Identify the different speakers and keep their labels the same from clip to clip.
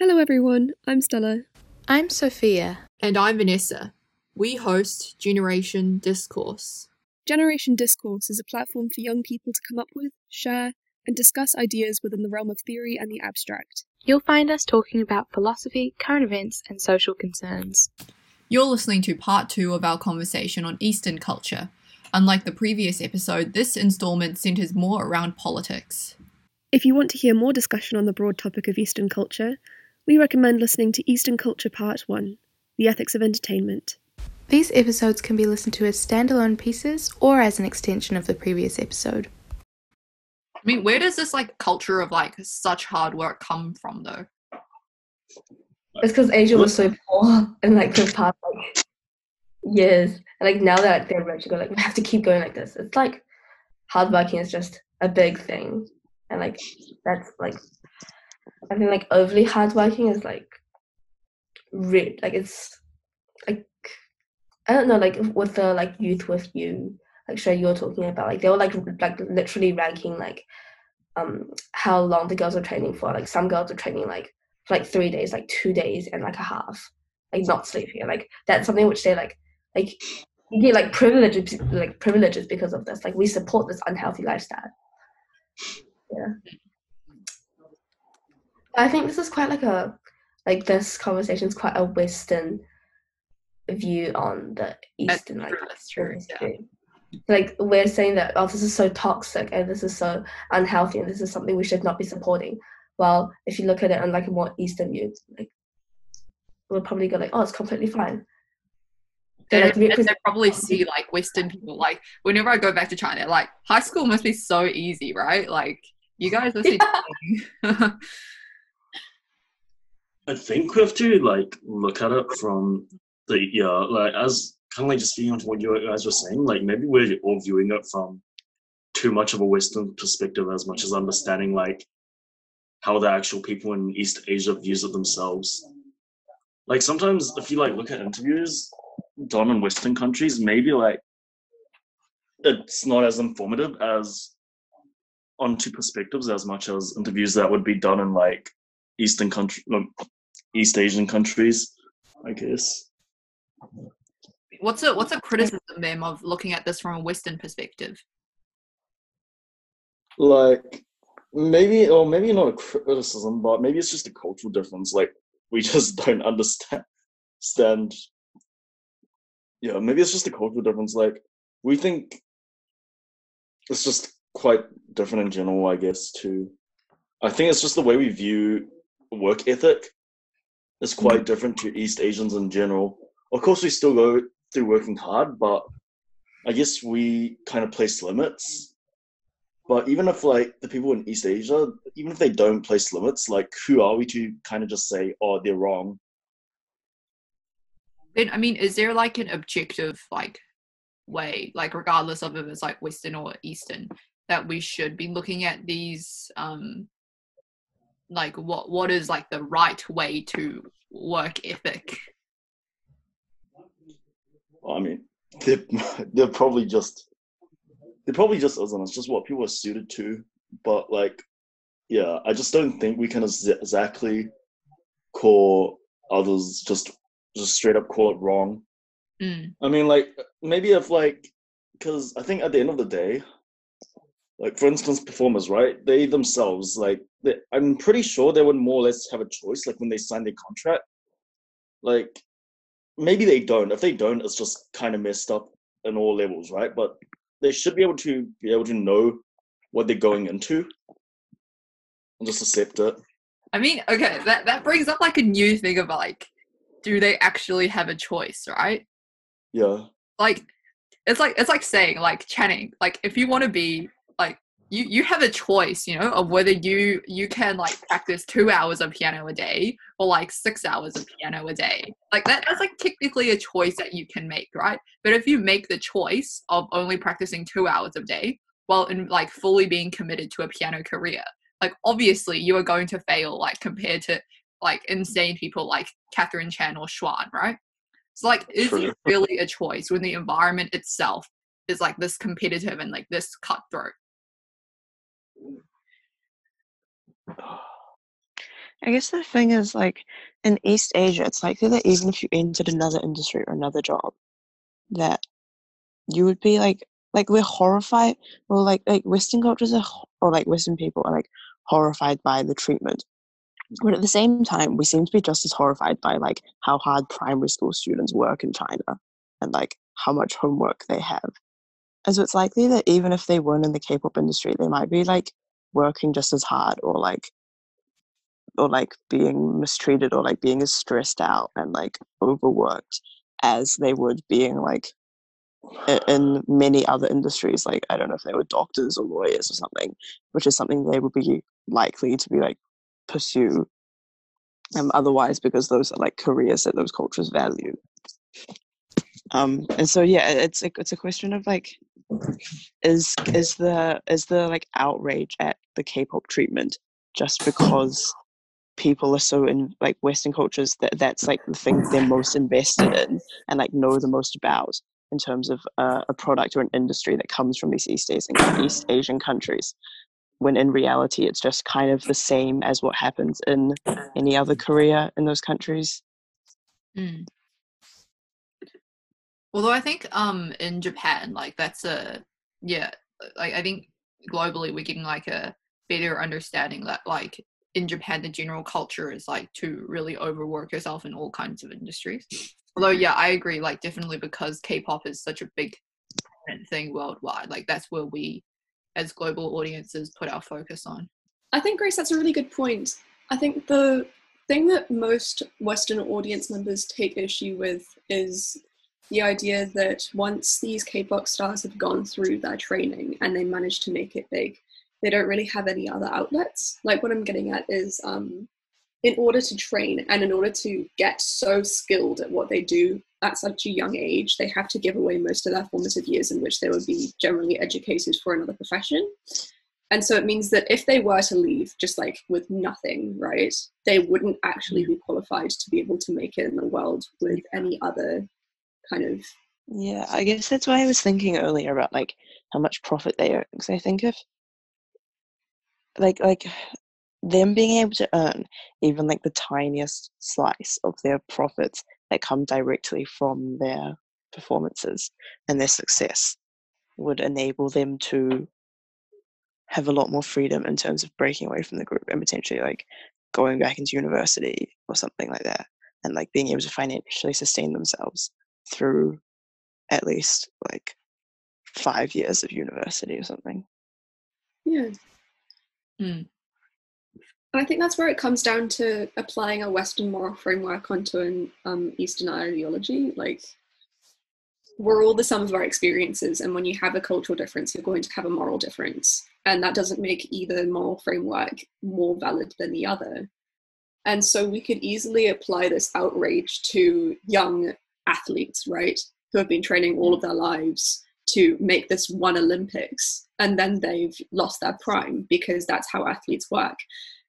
Speaker 1: Hello, everyone. I'm Stella.
Speaker 2: I'm Sophia.
Speaker 3: And I'm Vanessa. We host Generation Discourse.
Speaker 1: Generation Discourse is a platform for young people to come up with, share, and discuss ideas within the realm of theory and the abstract.
Speaker 2: You'll find us talking about philosophy, current events, and social concerns.
Speaker 3: You're listening to part two of our conversation on Eastern culture. Unlike the previous episode, this installment centers more around politics.
Speaker 1: If you want to hear more discussion on the broad topic of Eastern culture, we recommend listening to Eastern Culture Part 1 The Ethics of Entertainment.
Speaker 2: These episodes can be listened to as standalone pieces or as an extension of the previous episode.
Speaker 3: I mean, where does this like culture of like such hard work come from though?
Speaker 4: It's because Asia was so poor in like the past like years. And like now that they're rich, you go like we have to keep going like this. It's like hard working is just a big thing. And like that's like I think like overly hardworking is like rude. Like it's like I don't know, like with the like youth with you, like sure you're talking about, like they were like like literally ranking like um how long the girls are training for. Like some girls are training like for like three days, like two days and like a half, like not sleeping. Like that's something which they like like you get like privileges like privileges because of this. Like we support this unhealthy lifestyle. Yeah. I think this is quite like a like this conversation is quite a Western view on the Eastern
Speaker 3: That's
Speaker 4: like
Speaker 3: true, that's true,
Speaker 4: history. Like we're saying that oh this is so toxic and this is so unhealthy and this is something we should not be supporting. Well, if you look at it on like a more Eastern view, like we'll probably go like, oh, it's completely fine.
Speaker 3: They,
Speaker 4: like,
Speaker 3: they probably see like Western people like whenever I go back to China, like high school must be so easy, right? Like you guys must be.
Speaker 5: I think we have to like look at it from the yeah, like as kind of like just speaking on to what you guys were saying, like maybe we're all viewing it from too much of a Western perspective as much as understanding like how the actual people in East Asia views it themselves. Like sometimes if you like look at interviews done in Western countries, maybe like it's not as informative as on two perspectives as much as interviews that would be done in like Eastern country, East Asian countries, I guess.
Speaker 3: what's a what's a criticism then of looking at this from a Western perspective?
Speaker 5: Like maybe, or maybe not a criticism, but maybe it's just a cultural difference. Like we just don't understand. Stand. Yeah, maybe it's just a cultural difference. Like we think it's just quite different in general, I guess. Too. I think it's just the way we view work ethic is quite different to East Asians in general. Of course, we still go through working hard, but I guess we kind of place limits. But even if like the people in East Asia, even if they don't place limits, like who are we to kind of just say, oh, they're wrong?
Speaker 3: Then I mean, is there like an objective like way, like regardless of if it's like Western or Eastern, that we should be looking at these um like what what is like the right way to work ethic?
Speaker 5: I mean, they're, they're probably just they're probably just isn't. It's just what people are suited to. But like, yeah, I just don't think we can exactly call others just just straight up call it wrong.
Speaker 3: Mm.
Speaker 5: I mean, like maybe if like because I think at the end of the day, like for instance, performers, right? They themselves, like, they, I'm pretty sure they would more or less have a choice, like when they sign their contract. Like, maybe they don't. If they don't, it's just kind of messed up in all levels, right? But they should be able to be able to know what they're going into and just accept it.
Speaker 3: I mean, okay, that that brings up like a new thing of like, do they actually have a choice, right?
Speaker 5: Yeah,
Speaker 3: Like, it's like it's like saying like Channing, like if you want to be you you have a choice, you know, of whether you you can like practice two hours of piano a day or like six hours of piano a day. Like that that's like technically a choice that you can make, right? But if you make the choice of only practicing two hours a day while in like fully being committed to a piano career, like obviously you are going to fail like compared to like insane people like Catherine Chan or Schwan, right? So like is
Speaker 5: True.
Speaker 3: it really a choice when the environment itself is like this competitive and like this cutthroat?
Speaker 6: I guess the thing is like in East Asia, it's likely that even if you entered another industry or another job, that you would be like like we're horrified or like like Western cultures are or like Western people are like horrified by the treatment. But at the same time, we seem to be just as horrified by like how hard primary school students work in China and like how much homework they have. And so it's likely that even if they weren't in the K-pop industry, they might be like working just as hard or like or like being mistreated or like being as stressed out and like overworked as they would being like in many other industries like i don't know if they were doctors or lawyers or something which is something they would be likely to be like pursue um otherwise because those are like careers that those cultures value. Um and so yeah it's a, it's a question of like is is the is the like outrage at the k-pop treatment just because people are so in like western cultures that that's like the thing they're most invested in and like know the most about in terms of uh, a product or an industry that comes from these east asian east asian countries when in reality it's just kind of the same as what happens in any other career in those countries
Speaker 3: Mm. Although I think um in Japan, like that's a yeah, like I think globally we're getting like a better understanding that like in Japan the general culture is like to really overwork yourself in all kinds of industries. Although yeah, I agree, like definitely because K-pop is such a big thing worldwide, like that's where we as global audiences put our focus on.
Speaker 1: I think, Grace, that's a really good point. I think the thing that most Western audience members take issue with is the idea that once these K-pop stars have gone through their training and they manage to make it big, they don't really have any other outlets. Like what I'm getting at is, um, in order to train and in order to get so skilled at what they do at such a young age, they have to give away most of their formative years in which they would be generally educated for another profession. And so it means that if they were to leave just like with nothing, right, they wouldn't actually be qualified to be able to make it in the world with any other kind of
Speaker 6: Yeah, I guess that's why I was thinking earlier about like how much profit they earn. Because I think if like like them being able to earn even like the tiniest slice of their profits that come directly from their performances and their success would enable them to have a lot more freedom in terms of breaking away from the group and potentially like going back into university or something like that and like being able to financially sustain themselves through at least like five years of university or something.
Speaker 1: yeah.
Speaker 3: Mm.
Speaker 1: And I think that's where it comes down to applying a Western moral framework onto an um, Eastern ideology. Like, we're all the sum of our experiences, and when you have a cultural difference, you're going to have a moral difference. And that doesn't make either moral framework more valid than the other. And so we could easily apply this outrage to young athletes, right, who have been training all of their lives to make this one Olympics, and then they've lost their prime because that's how athletes work.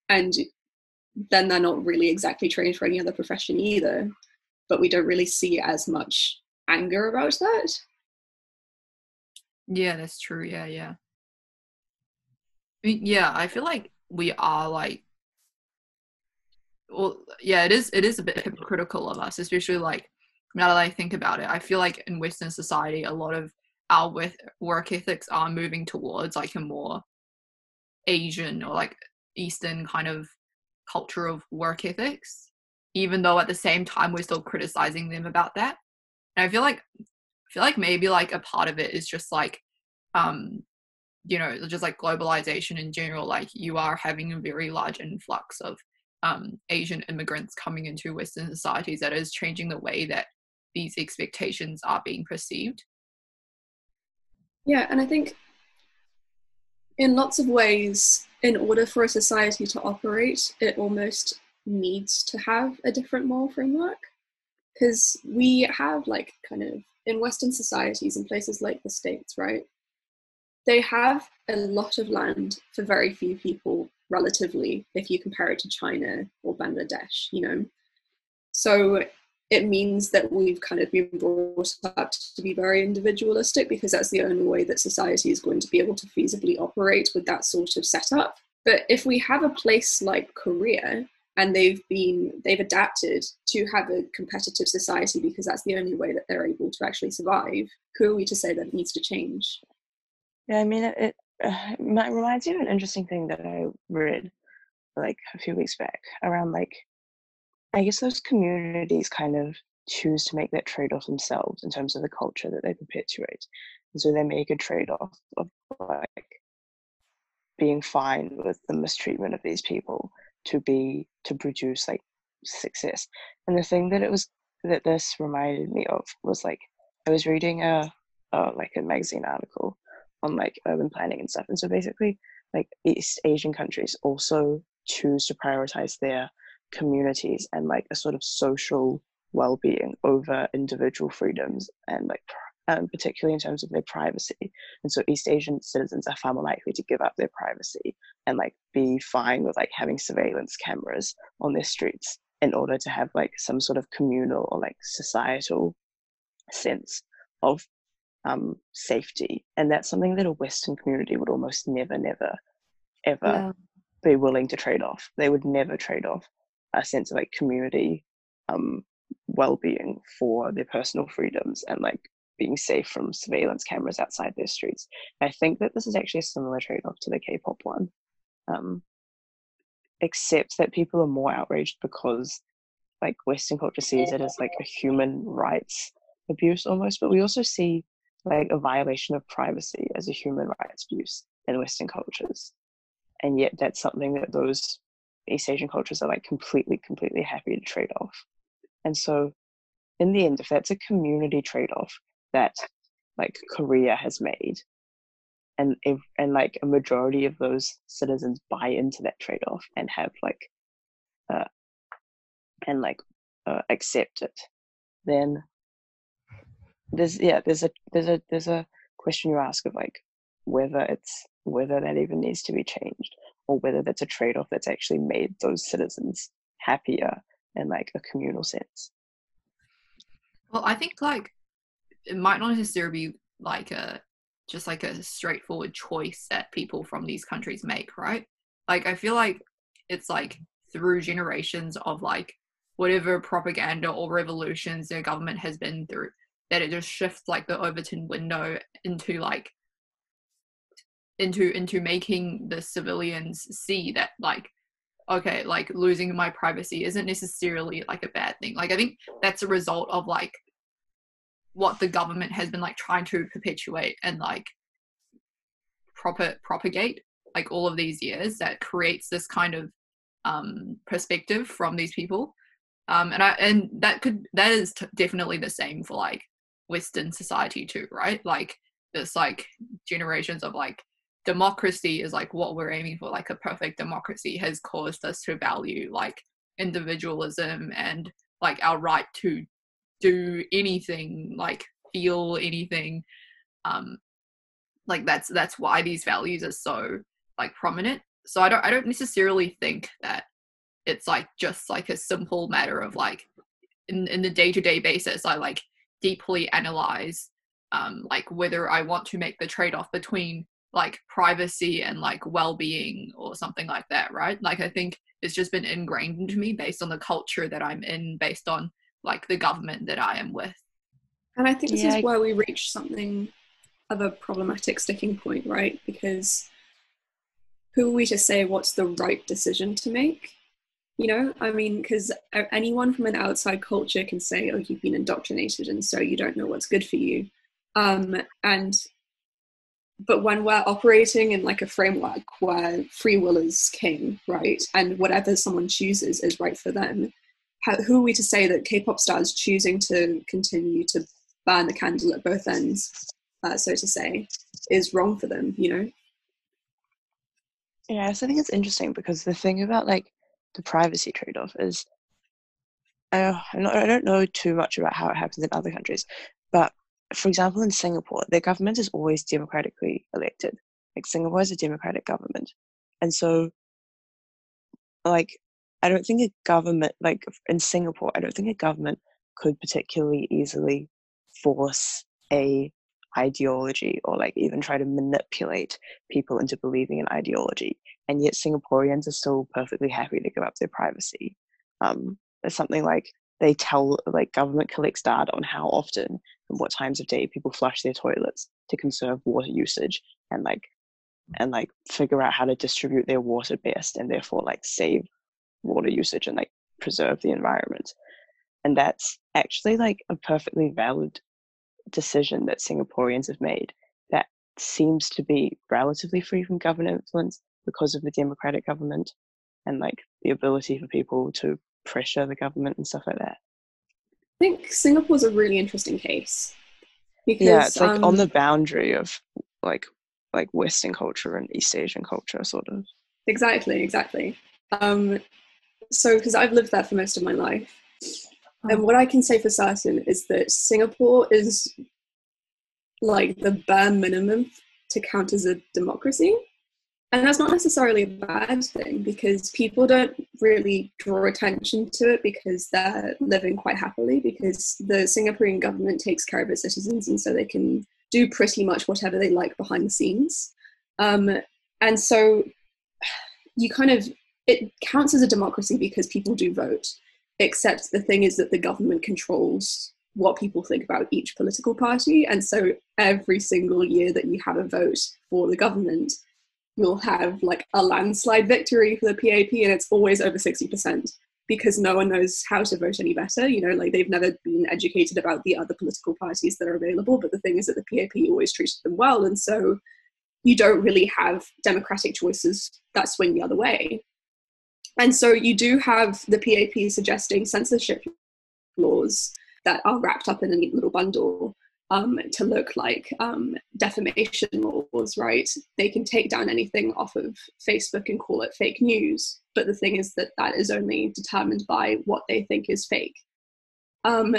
Speaker 1: And then they're not really exactly trained for any other profession either. But we don't really see as much anger about that.
Speaker 3: Yeah, that's true. Yeah, yeah. I yeah, I feel like we are like, well, yeah, it is. It is a bit hypocritical of us, especially like now that I think about it. I feel like in Western society, a lot of our work ethics are moving towards like a more Asian or like Eastern kind of culture of work ethics, even though at the same time we're still criticizing them about that. And I feel like I feel like maybe like a part of it is just like um you know just like globalization in general like you are having a very large influx of um asian immigrants coming into western societies that is changing the way that these expectations are being perceived
Speaker 1: Yeah, and I think in lots of ways, in order for a society to operate, it almost needs to have a different moral framework. Because we have, like, kind of in Western societies, in places like the States, right? They have a lot of land for very few people, relatively, if you compare it to China or Bangladesh, you know? So it means that we've kind of been brought up to be very individualistic because that's the only way that society is going to be able to feasibly operate with that sort of setup. But if we have a place like Korea, and they've been they've adapted to have a competitive society because that's the only way that they're able to actually survive. Who are we to say that it needs to change?
Speaker 6: Yeah, I mean, it, uh, it reminds me of an interesting thing that I read like a few weeks back around like, I guess those communities kind of choose to make that trade off themselves in terms of the culture that they perpetuate. And so they make a trade off of like being fine with the mistreatment of these people to be to produce like success. And the thing that it was that this reminded me of was like I was reading a, a like a magazine article on like urban planning and stuff. And so basically like East Asian countries also choose to prioritize their communities and like a sort of social well-being over individual freedoms and like um, particularly in terms of their privacy. And so East Asian citizens are far more likely to give up their privacy and like be fine with like having surveillance cameras on their streets in order to have like some sort of communal or like societal sense of um, safety. And that's something that a Western community would almost never, never, ever
Speaker 4: Yeah.
Speaker 6: be willing to trade off. They would never trade off a sense of like community um, well-being for their personal freedoms and like being safe from surveillance cameras outside their streets. I think that this is actually a similar trade-off to the K-pop one, um, except that people are more outraged because like Western culture sees it as like a human rights abuse almost, but we also see like a violation of privacy as a human rights abuse in Western cultures, and yet that's something that those East Asian cultures are like completely, completely happy to trade off. And so, in the end, if that's a community trade off that like Korea has made, and if, and like a majority of those citizens buy into that trade off and have like, uh, and like uh, accept it, then there's yeah there's a there's a there's a question you ask of like whether it's whether that even needs to be changed or whether that's a trade-off that's actually made those citizens happier in like a communal sense
Speaker 3: Well, I think like it might not necessarily be like a just like a straightforward choice that people from these countries make, right? Like I feel like it's like through generations of like whatever propaganda or revolutions their government has been through that it just shifts like the Overton window into like into into making the civilians see that like okay like losing my privacy isn't necessarily like a bad thing. Like i think that's a result of like what the government has been like trying to perpetuate and like proper propagate like all of these years that creates this kind of um perspective from these people. Um and i and that could that is t- definitely the same for like western society too right? Like this like generations of like democracy is like what we're aiming for. Like a perfect democracy has caused us to value like individualism and like our right to do anything like feel anything. Um like that's that's why these values are so like prominent. So i don't i don't necessarily think that it's like just like a simple matter of like in in the day-to-day basis i like deeply analyze um like whether i want to make the trade-off between like privacy and like well-being or something like that right like i think it's just been ingrained into me based on the culture that i'm in based on like the government that i am with
Speaker 1: And I think this
Speaker 6: Yeah,
Speaker 1: is where we reach something of a problematic sticking point, right? Because who are we to say what's the right decision to make? You know, I mean, because anyone from an outside culture can say, oh, you've been indoctrinated and so you don't know what's good for you. Um, and but when we're operating in like a framework where free will is king, right? And whatever someone chooses is right for them, how, who are we to say that K-pop stars choosing to continue to burn the candle at both ends, uh, so to say, is wrong for them? You know?
Speaker 6: Yeah, so I think it's interesting because the thing about like the privacy trade-off is, uh, not, I don't know too much about how it happens in other countries, but for example, in Singapore, their government is always democratically elected. Like Singapore is a democratic government, and so, like, I don't think a government like in Singapore, I don't think a government could particularly easily force a ideology or like even try to manipulate people into believing in ideology. And yet singaporeans are still perfectly happy to give up their privacy. Um, there's something like they tell like government collects data on how often and what times of day people flush their toilets to conserve water usage and like and like figure out how to distribute their water best and therefore like save water usage and like preserve the environment. And that's actually like a perfectly valid decision that singaporeans have made. That seems to be relatively free from government influence because of the democratic government and like the ability for people to pressure the government and stuff like that.
Speaker 1: I think Singapore's a really interesting case because
Speaker 6: yeah it's like on
Speaker 1: um,
Speaker 6: the boundary of like like western culture and east asian culture sort of.
Speaker 1: Exactly exactly. Um, so because I've lived there for most of my life, and what I can say for certain is that Singapore is like the bare minimum to count as a democracy. And that's not necessarily a bad thing because people don't really draw attention to it because they're living quite happily because the Singaporean government takes care of its citizens and so they can do pretty much whatever they like behind the scenes. Um, and so you kind of, it counts as a democracy because people do vote, except the thing is that the government controls what people think about each political party. And so every single year that you have a vote for the government, you'll have like a landslide victory for the PAP, and it's always over 60% because no one knows how to vote any better. You know, like they've never been educated about the other political parties that are available. But the thing is that the PAP always treated them well. And so you don't really have democratic choices that swing the other way. And so you do have the PAP suggesting censorship laws that are wrapped up in a neat little bundle um, to look like um, defamation laws, right? They can take down anything off of Facebook and call it fake news. But the thing is that that is only determined by what they think is fake. Um,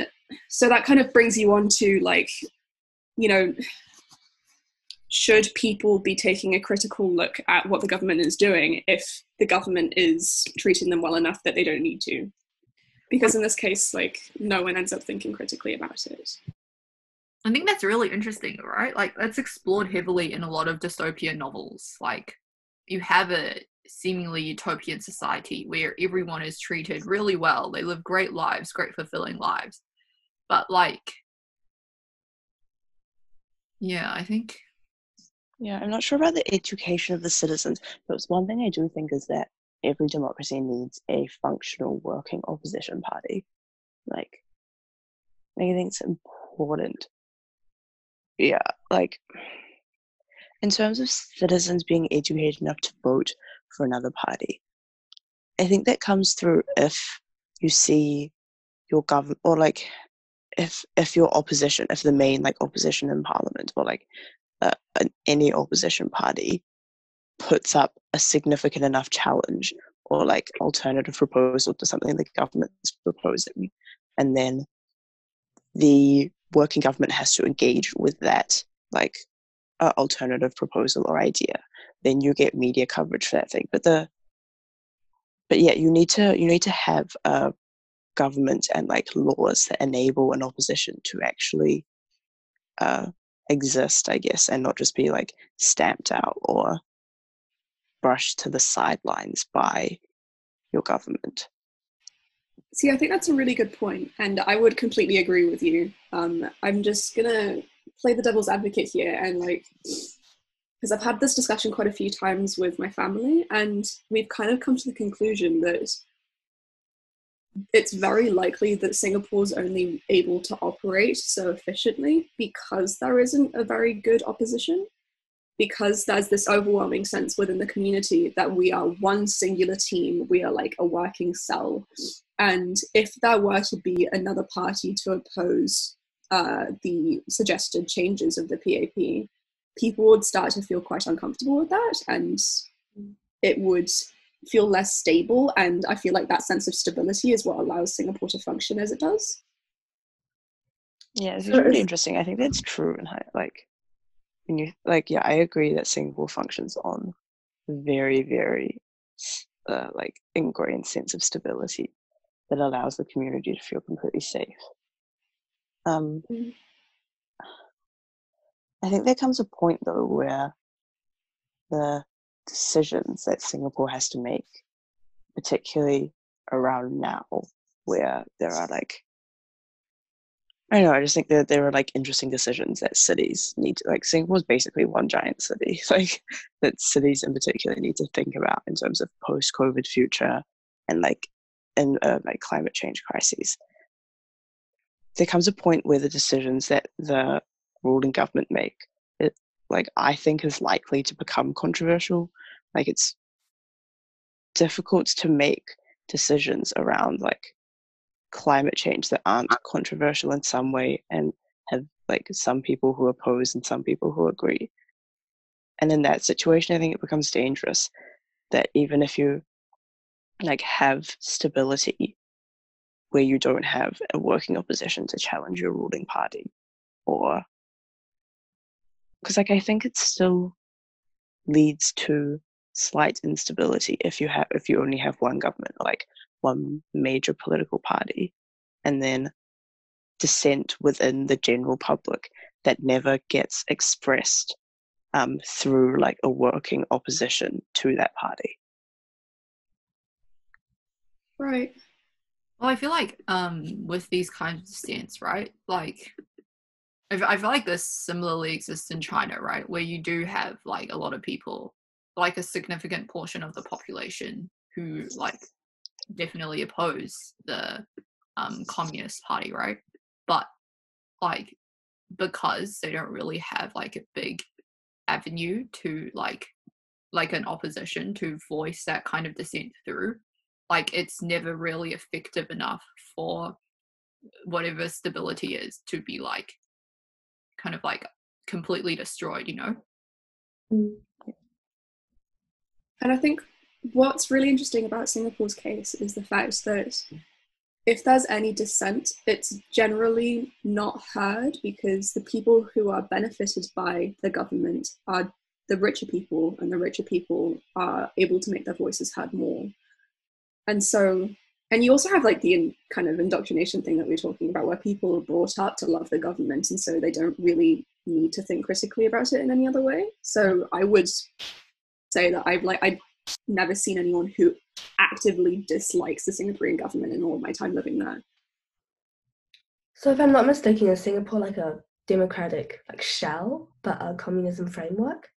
Speaker 1: so that kind of brings you on to like, you know, should people be taking a critical look at what the government is doing if the government is treating them well enough that they don't need to? Because in this case, like, no one ends up thinking critically about it.
Speaker 3: I think that's really interesting, right? Like that's explored heavily in a lot of dystopian novels. Like you have a seemingly utopian society where everyone is treated really well. They live great lives, great fulfilling lives. But like yeah, I think
Speaker 6: Yeah, I'm not sure about the education of the citizens, but one thing I do think is that every democracy needs a functional working opposition party. Like, I think it's important. Yeah, like, in terms of citizens being educated enough to vote for another party, I think that comes through if you see your government, or like, if if your opposition, if the main like opposition in parliament, or like uh, an- any opposition party puts up a significant enough challenge or like alternative proposal to something the government's proposing and then the working government has to engage with that like uh, alternative proposal or idea then you get media coverage for that thing. But the but yeah you need to you need to have a government and like laws that enable an opposition to actually uh, exist i guess and not just be like stamped out or brushed to the sidelines by your government
Speaker 1: See, I think that's a really good point, and I would completely agree with you. Um, I'm just gonna play the devil's advocate here, and like, because I've had this discussion quite a few times with my family, and we've kind of come to the conclusion that it's very likely that Singapore's only able to operate so efficiently because there isn't a very good opposition because there's this overwhelming sense within the community that we are one singular team, we are like a working cell. And if there were to be another party to oppose uh, the suggested changes of the PAP, people would start to feel quite uncomfortable with that and it would feel less stable. And I feel like that sense of stability is what allows Singapore to function as it does.
Speaker 6: yeah it's really interesting i think that's true and like when you like yeah i agree that singapore functions on very very uh, like ingrained sense of stability that allows the community to feel completely safe um
Speaker 1: Mhm.
Speaker 6: I think there comes a point though where the decisions that Singapore has to make, particularly around now, where there are like I don't know, I just think that there are like interesting decisions that cities need to like Singapore's basically one giant city. Like that cities in particular need to think about in terms of post COVID future and like and uh, like climate change crises. There comes a point where the decisions that the ruling government make, it, like I think, is likely to become controversial. Like it's difficult to make decisions around like climate change that aren't controversial in some way and have like some people who oppose and some people who agree. And in that situation, I think it becomes dangerous that even if you like have stability where you don't have a working opposition to challenge your ruling party or because like i think it still leads to slight instability if you have if you only have one government like one major political party and then dissent within the general public that never gets expressed um, through like a working opposition to that party
Speaker 1: Right.
Speaker 3: Well, I feel like um with these kinds of stance, right? Like, I feel like this similarly exists in China, right? Where you do have like a lot of people, like a significant portion of the population who like definitely oppose the um communist party, right? But like because they don't really have like a big avenue to like like an opposition to voice that kind of dissent through like it's never really effective enough for whatever stability is to be like kind of like completely destroyed you know
Speaker 4: Mm.
Speaker 1: And I think what's really interesting about Singapore's case is the fact that if there's any dissent, it's generally not heard because the people who are benefited by the government are the richer people, and the richer people are able to make their voices heard more. And so, and you also have like the in, kind of indoctrination thing that we are talking about, where people are brought up to love the government, and so they don't really need to think critically about it in any other way. So I would say that I've like I've never seen anyone who actively dislikes the Singaporean government in all of my time living there.
Speaker 4: So if I'm not mistaken, is Singapore like a democratic like shell, but a communism framework?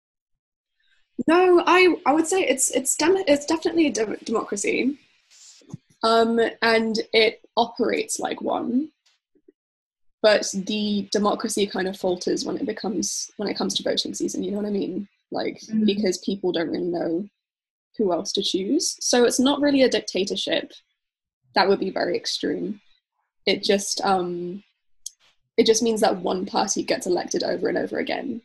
Speaker 1: No, I I would say it's it's dem- it's definitely a de- democracy, um, and it operates like one. But the democracy kind of falters when it becomes when it comes to voting season. You know what I mean? Like
Speaker 4: Mhm.
Speaker 1: because people don't really know who else to choose. So it's not really a dictatorship. That would be very extreme. It just um, it just means that one party gets elected over and over again.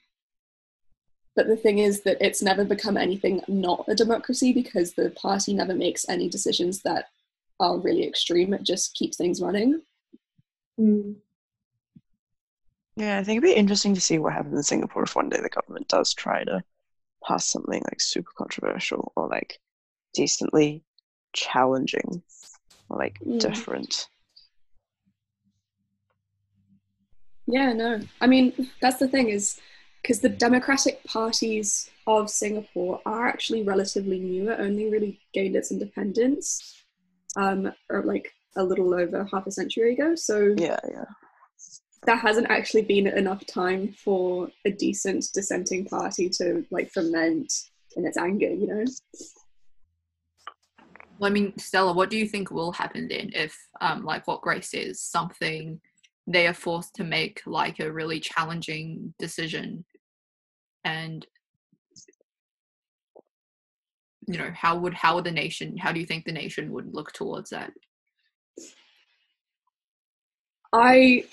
Speaker 1: But the thing is that it's never become anything not a democracy because the party never makes any decisions that are really extreme. It just keeps things running.
Speaker 4: Mm.
Speaker 6: Yeah, I think it'd be interesting to see what happens in Singapore if one day the government does try to pass something like super controversial or like decently challenging or like
Speaker 1: Mm.
Speaker 6: different.
Speaker 1: Yeah, no. I mean, that's the thing is because the democratic parties of Singapore are actually relatively new. It only really gained its independence, um, or like a little over half a century ago. So
Speaker 6: Yeah, yeah.
Speaker 1: there hasn't actually been enough time for a decent dissenting party to like ferment in its anger. You know.
Speaker 3: Well, I mean, Stella, what do you think will happen then if, um, like what Grace says, something they are forced to make like a really challenging decision, and you know, how would how would the nation? How do you think the nation would look towards that?
Speaker 1: I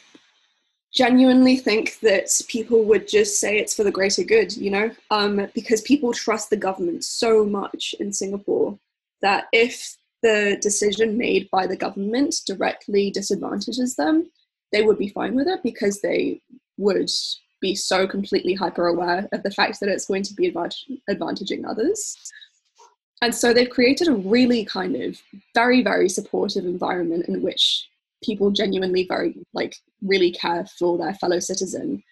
Speaker 1: genuinely think that people would just say it's for the greater good, you know, um, because people trust the government so much in Singapore that if the decision made by the government directly disadvantages them, they would be fine with it because they would be so completely hyper aware of the fact that it's going to be advantage- advantaging others. And so they've created a really kind of very, very supportive environment in which people genuinely very like really care for their fellow citizen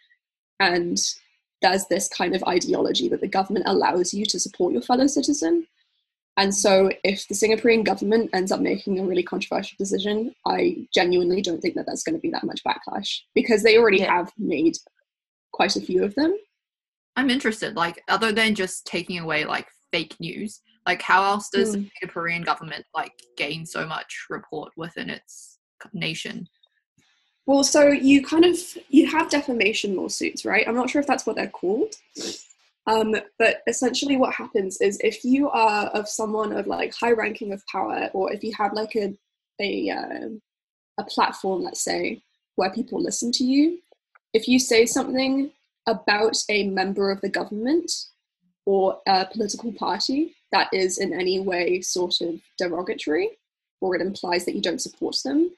Speaker 1: and there's this kind of ideology that the government allows you to support your fellow citizen. And so, if the Singaporean government ends up making a really controversial decision, I genuinely don't think that there's going to be that much backlash because they already
Speaker 4: Yeah.
Speaker 1: have made quite a few of them.
Speaker 3: I'm interested, like, other than just taking away like fake news, like, how else does
Speaker 1: Hmm.
Speaker 3: the Singaporean government like gain so much report within its nation?
Speaker 1: Well, so you kind of you have defamation lawsuits, right? I'm not sure if that's what they're called. Um, but essentially, what happens is if you are of someone of like high ranking of power, or if you have like a a um a platform, let's say, where people listen to you, if you say something about a member of the government or a political party that is in any way sort of derogatory, or it implies that you don't support them,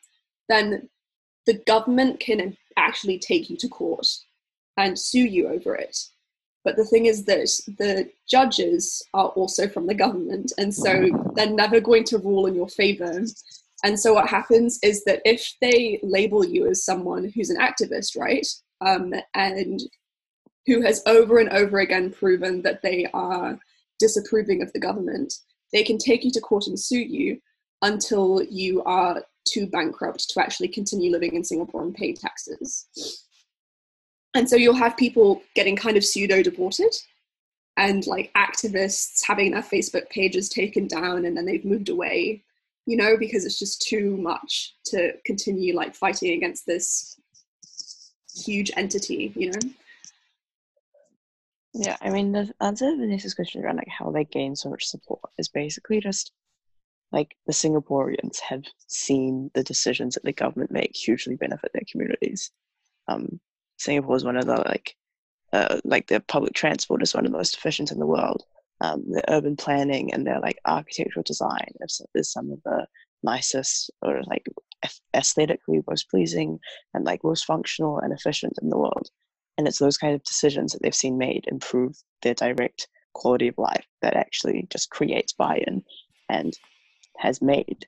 Speaker 1: then the government can actually take you to court and sue you over it. But the thing is that the judges are also from the government, and so they're never going to rule in your favor. And so what happens is that if they label you as someone who's an activist, right, um, and who has over and over again proven that they are disapproving of the government, they can take you to court and sue you until you are too bankrupt to actually continue living in Singapore and pay taxes. And so you'll have people getting kind of pseudo deported and like activists having their Facebook pages taken down and then they've moved away, you know, because it's just too much to continue like fighting against this huge entity, you know?
Speaker 6: Yeah, I mean, the answer to Vanessa's question around like how they gain so much support is basically just like the Singaporeans have seen the decisions that the government make hugely benefit their communities. Um, Singapore is one of the like, uh, like their public transport is one of the most efficient in the world. Um, urban planning and their like architectural design is, is some of the nicest or like aesthetically most pleasing and like most functional and efficient in the world and it's those kind of decisions that they've seen made improve their direct quality of life that actually just creates buy-in and has made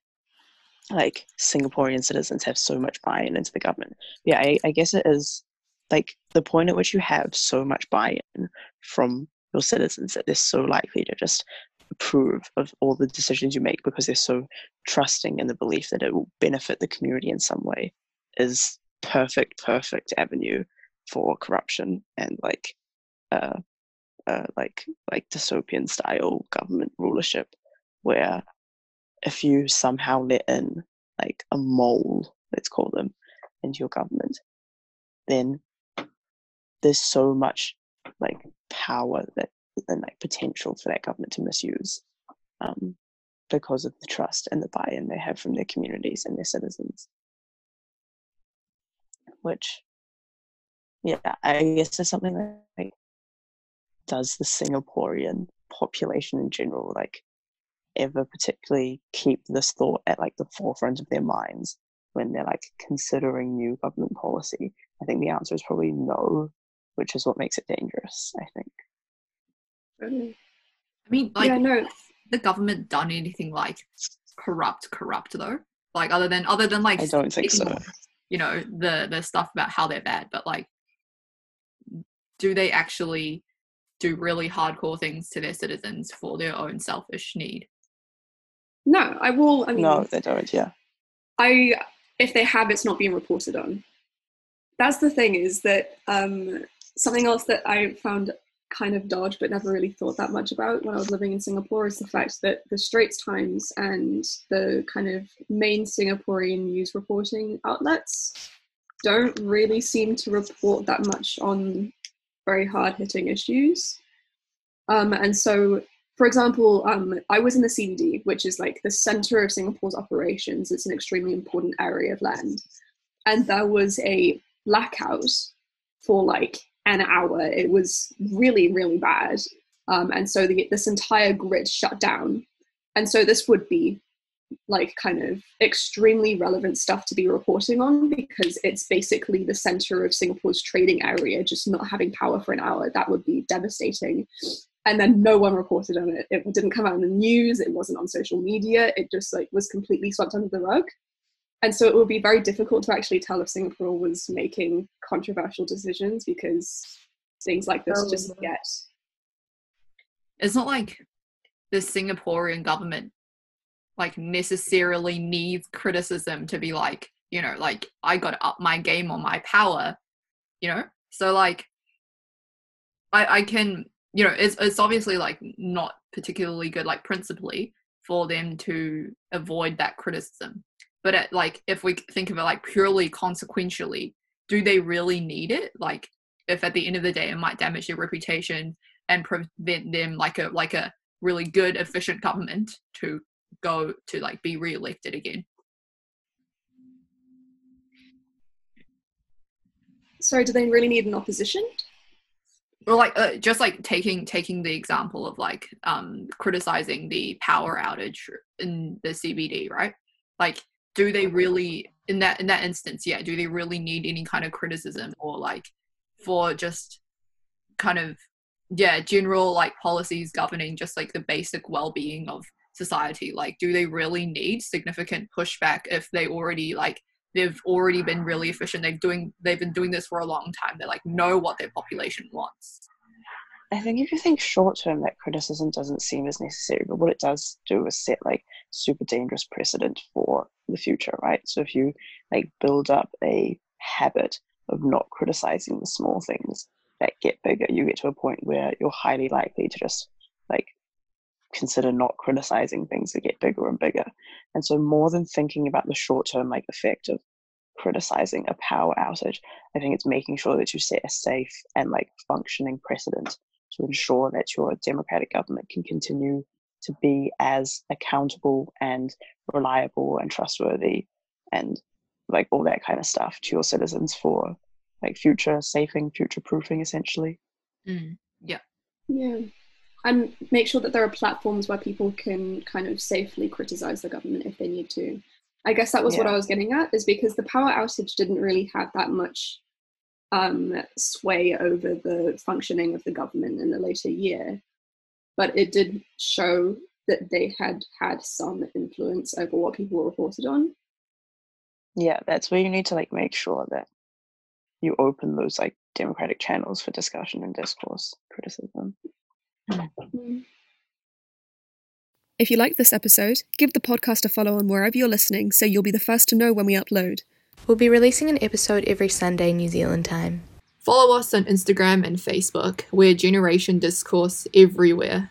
Speaker 6: like Singaporean citizens have so much buy-in into the government. Yeah, I, I guess it is like the point at which you have so much buy-in from your citizens that they're so likely to just approve of all the decisions you make because they're so trusting in the belief that it will benefit the community in some way is perfect, perfect avenue for corruption and like uh, uh like like dystopian style government rulership where if you somehow let in like a mole let's call them into your government then there's so much like power that and like potential for that government to misuse um because of the trust and the buy-in they have from their communities and their citizens. Which yeah, I guess there's something that like does the Singaporean population in general like ever particularly keep this thought at like the forefront of their minds when they're like considering new government policy? I think the answer is probably no, which is what makes it dangerous, I think.
Speaker 1: Totally.
Speaker 3: I mean, like,
Speaker 1: yeah, no,
Speaker 3: the government done anything like corrupt, corrupt though? Like, other than other than like
Speaker 6: I don't think so.
Speaker 3: you know the the stuff about how they're bad, but like, do they actually do really hardcore things to their citizens for their own selfish need?
Speaker 1: no, I will. I mean,
Speaker 6: No, they don't, yeah.
Speaker 1: I if they have, it's not being reported on. That's the thing is that um, something else that I found kind of dodge but never really thought that much about when I was living in Singapore is the fact that the Straits Times and the kind of main Singaporean news reporting outlets don't really seem to report that much on very hard hitting issues. Um, and so, for example, um, I was in the CBD, which is like the center of Singapore's operations. It's an extremely important area of land. And there was a blackout for like an hour. It was really, really bad. Um, and so the, this entire grid shut down. And so this would be like kind of extremely relevant stuff to be reporting on because it's basically the center of Singapore's trading area just not having power for an hour. That would be devastating. And then no one reported on it. It didn't come out in the news. It wasn't on social media. It just like was completely swept under the rug. And so it would be very difficult to actually tell if Singapore was making controversial decisions because things like this
Speaker 4: Oh,
Speaker 1: just get
Speaker 3: it's not like the Singaporean government like necessarily needs criticism to be like, you know, like I got up my game or my power, you know? So like I I can, you know, it's it's obviously like not particularly good like principally for them to avoid that criticism. But at, like if we think of it like purely consequentially, do they really need it? Like if at the end of the day it might damage their reputation and prevent them like a like a really good efficient government to go to like be re-elected again
Speaker 1: sorry, do they really need an opposition?
Speaker 3: or like uh, just like taking taking the example of like um criticizing the power outage in the cbd right like do they really in that in that instance yeah do they really need any kind of criticism or like for just kind of yeah general like policies governing just like the basic well-being of society like do they really need significant pushback if they already like they've already been really efficient they've doing they've been doing this for a long time they like know what their population wants
Speaker 6: I think if you think short term, that criticism doesn't seem as necessary, but what it does do is set like super dangerous precedent for the future, right? So if you like build up a habit of not criticizing the small things that get bigger, you get to a point where you're highly likely to just like consider not criticizing things that get bigger and bigger. And so more than thinking about the short term like effect of criticizing a power outage, I think it's making sure that you set a safe and like functioning precedent to ensure that your democratic government can continue to be as accountable and reliable and trustworthy and like all that kind of stuff to your citizens for like future safing, future proofing essentially.
Speaker 3: mm.
Speaker 1: Yeah. And make sure that there are platforms where people can kind of safely criticize the government if they need to. I guess that was what I was getting at, is because the power outage didn't really have that much um, sway over the functioning of the government in the later year. But it did show that they had had some influence over what people were reported on.
Speaker 6: Yeah, that's where you need to like make sure that you open those like democratic channels for discussion and discourse criticism. Mm.
Speaker 7: If you liked this episode, give the podcast a follow on wherever you're listening so you'll be the first to know when we upload.
Speaker 2: We'll be releasing an episode every Sunday New Zealand time.
Speaker 3: follow us on instagram and facebook we're generation discourse everywhere